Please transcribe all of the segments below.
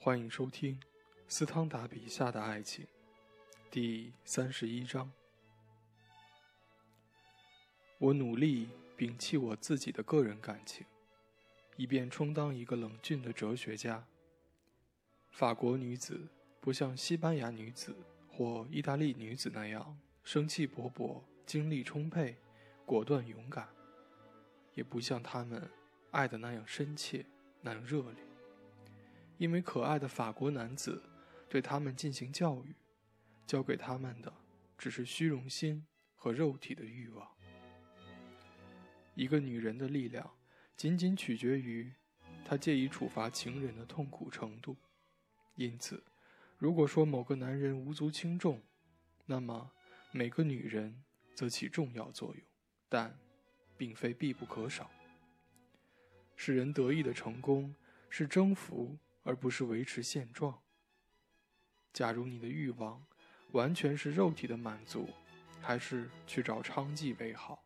欢迎收听斯汤达笔下的爱情，第三十一章。我努力摒弃我自己的个人感情，以便充当一个冷峻的哲学家。法国女子不像西班牙女子或意大利女子那样生气勃勃、精力充沛、果断勇敢，也不像她们爱的那样深切、那样热烈。因为可爱的法国男子对他们进行教育，教给他们的只是虚荣心和肉体的欲望。一个女人的力量仅仅取决于她介意处罚情人的痛苦程度。因此，如果说某个男人无足轻重，那么每个女人则起重要作用，但并非必不可少。使人得意的成功是征服。而不是维持现状。假如你的欲望完全是肉体的满足，还是去找娼妓为好。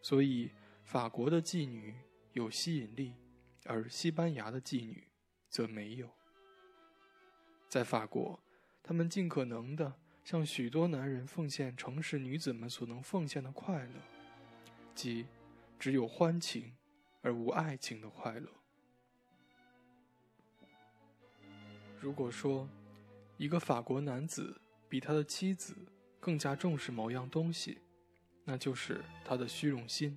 所以，法国的妓女有吸引力，而西班牙的妓女则没有。在法国，他们尽可能的向许多男人奉献城市女子们所能奉献的快乐，即只有欢情而无爱情的快乐。如果说，一个法国男子比他的妻子更加重视某样东西，那就是他的虚荣心。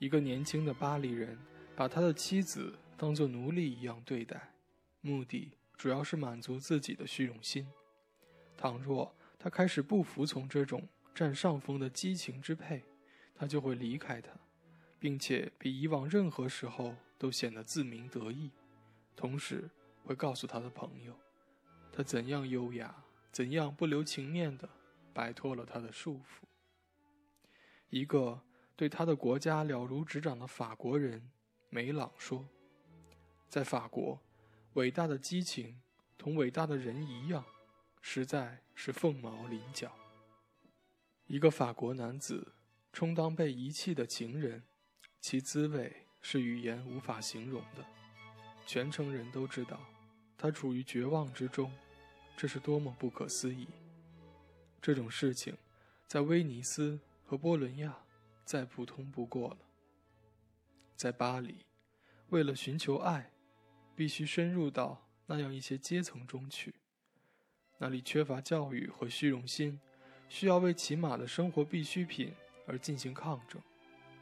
一个年轻的巴黎人把他的妻子当作奴隶一样对待，目的主要是满足自己的虚荣心。倘若他开始不服从这种占上风的激情支配，他就会离开他，并且比以往任何时候都显得自鸣得意，同时。会告诉他的朋友，他怎样优雅，怎样不留情面的摆脱了他的束缚。一个对他的国家了如指掌的法国人梅朗说：“在法国，伟大的激情同伟大的人一样，实在是凤毛麟角。”一个法国男子充当被遗弃的情人，其滋味是语言无法形容的。全城人都知道，他处于绝望之中，这是多么不可思议！这种事情，在威尼斯和波伦亚再普通不过了。在巴黎，为了寻求爱，必须深入到那样一些阶层中去，那里缺乏教育和虚荣心，需要为起码的生活必需品而进行抗争，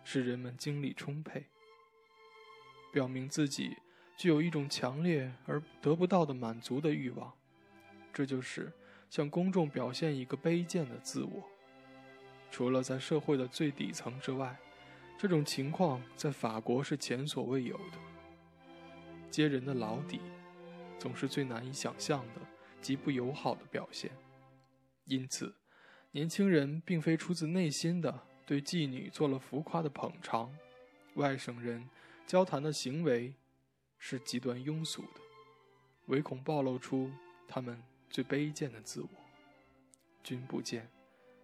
使人们精力充沛，表明自己。具有一种强烈而得不到的满足的欲望，这就是向公众表现一个卑贱的自我。除了在社会的最底层之外，这种情况在法国是前所未有的。揭人的老底，总是最难以想象的极不友好的表现。因此，年轻人并非出自内心的对妓女做了浮夸的捧场，外省人交谈的行为。是极端庸俗的，唯恐暴露出他们最卑贱的自我。君不见，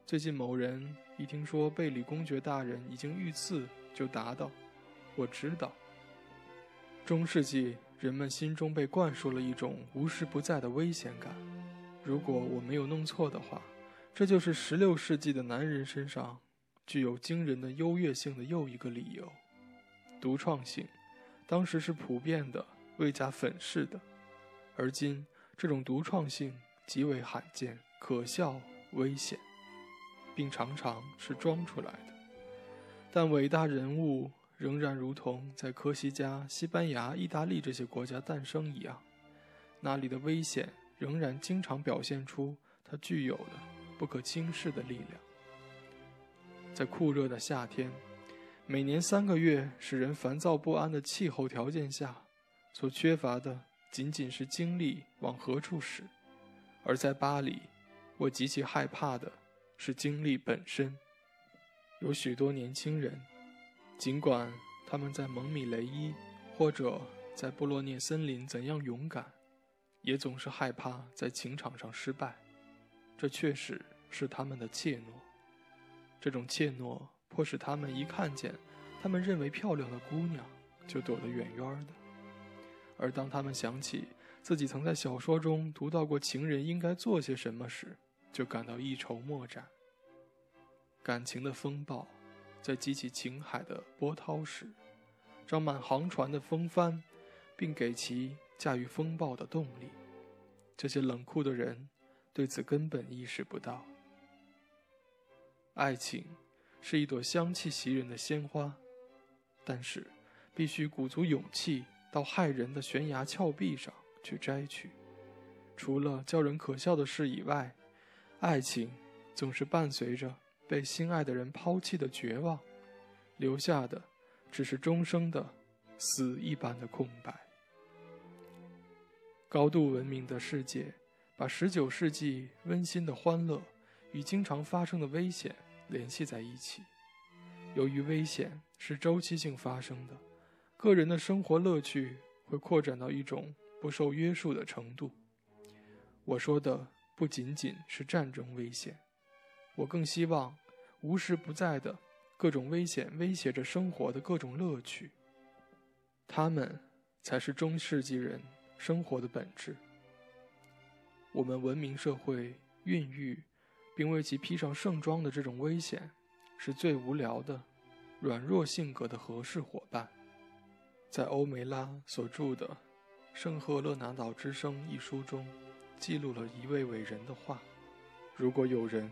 最近某人一听说贝里公爵大人已经遇刺，就答道：“我知道。”中世纪人们心中被灌输了一种无时不在的危险感。如果我没有弄错的话，这就是16世纪的男人身上具有惊人的优越性的又一个理由——独创性。当时是普遍的、未加粉饰的，而今这种独创性极为罕见、可笑、危险，并常常是装出来的。但伟大人物仍然如同在科西嘉、西班牙、意大利这些国家诞生一样，那里的危险仍然经常表现出它具有的不可轻视的力量。在酷热的夏天。每年三个月使人烦躁不安的气候条件下，所缺乏的仅仅是精力往何处使；而在巴黎，我极其害怕的是精力本身。有许多年轻人，尽管他们在蒙米雷伊或者在布洛涅森林怎样勇敢，也总是害怕在情场上失败。这确实是他们的怯懦。这种怯懦。迫使他们一看见他们认为漂亮的姑娘，就躲得远远的；而当他们想起自己曾在小说中读到过情人应该做些什么时，就感到一筹莫展。感情的风暴，在激起情海的波涛时，张满航船的风帆，并给其驾驭风暴的动力。这些冷酷的人对此根本意识不到。爱情是一朵香气袭人的鲜花，但是必须鼓足勇气到害人的悬崖峭壁上去摘取。除了叫人可笑的事以外，爱情总是伴随着被心爱的人抛弃的绝望，留下的只是终生的死一般的空白。高度文明的世界，把十九世纪温馨的欢乐与经常发生的危险。联系在一起。由于危险是周期性发生的，个人的生活乐趣会扩展到一种不受约束的程度。我说的不仅仅是战争危险，我更希望无时不在的各种危险威胁着生活的各种乐趣。他们才是中世纪人生活的本质。我们文明社会孕育。并为其披上盛装的这种危险，是最无聊的、软弱性格的合适伙伴。在欧梅拉所著的《圣赫勒拿岛之声》一书中，记录了一位伟人的话：如果有人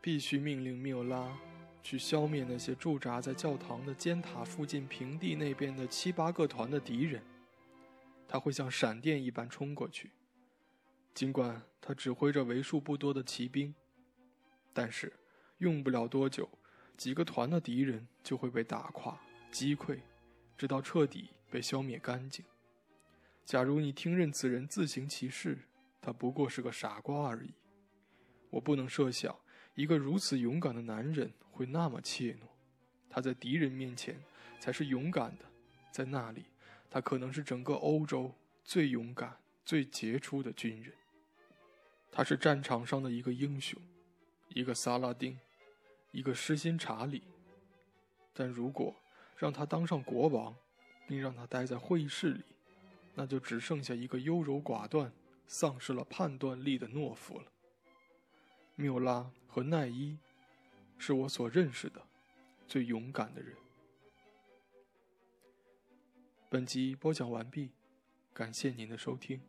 必须命令缪拉去消灭那些驻扎在教堂的尖塔附近平地那边的七八个团的敌人，他会像闪电一般冲过去，尽管他指挥着为数不多的骑兵。但是，用不了多久，几个团的敌人就会被打垮、击溃，直到彻底被消灭干净。假如你听任此人自行其事，他不过是个傻瓜而已。我不能设想一个如此勇敢的男人会那么怯懦。他在敌人面前才是勇敢的，在那里，他可能是整个欧洲最勇敢、最杰出的军人。他是战场上的一个英雄。一个萨拉丁，一个失心查理。但如果让他当上国王，并让他待在会议室里，那就只剩下一个优柔寡断、丧失了判断力的懦夫了。缪拉和奈伊，是我所认识的最勇敢的人。本集播讲完毕，感谢您的收听。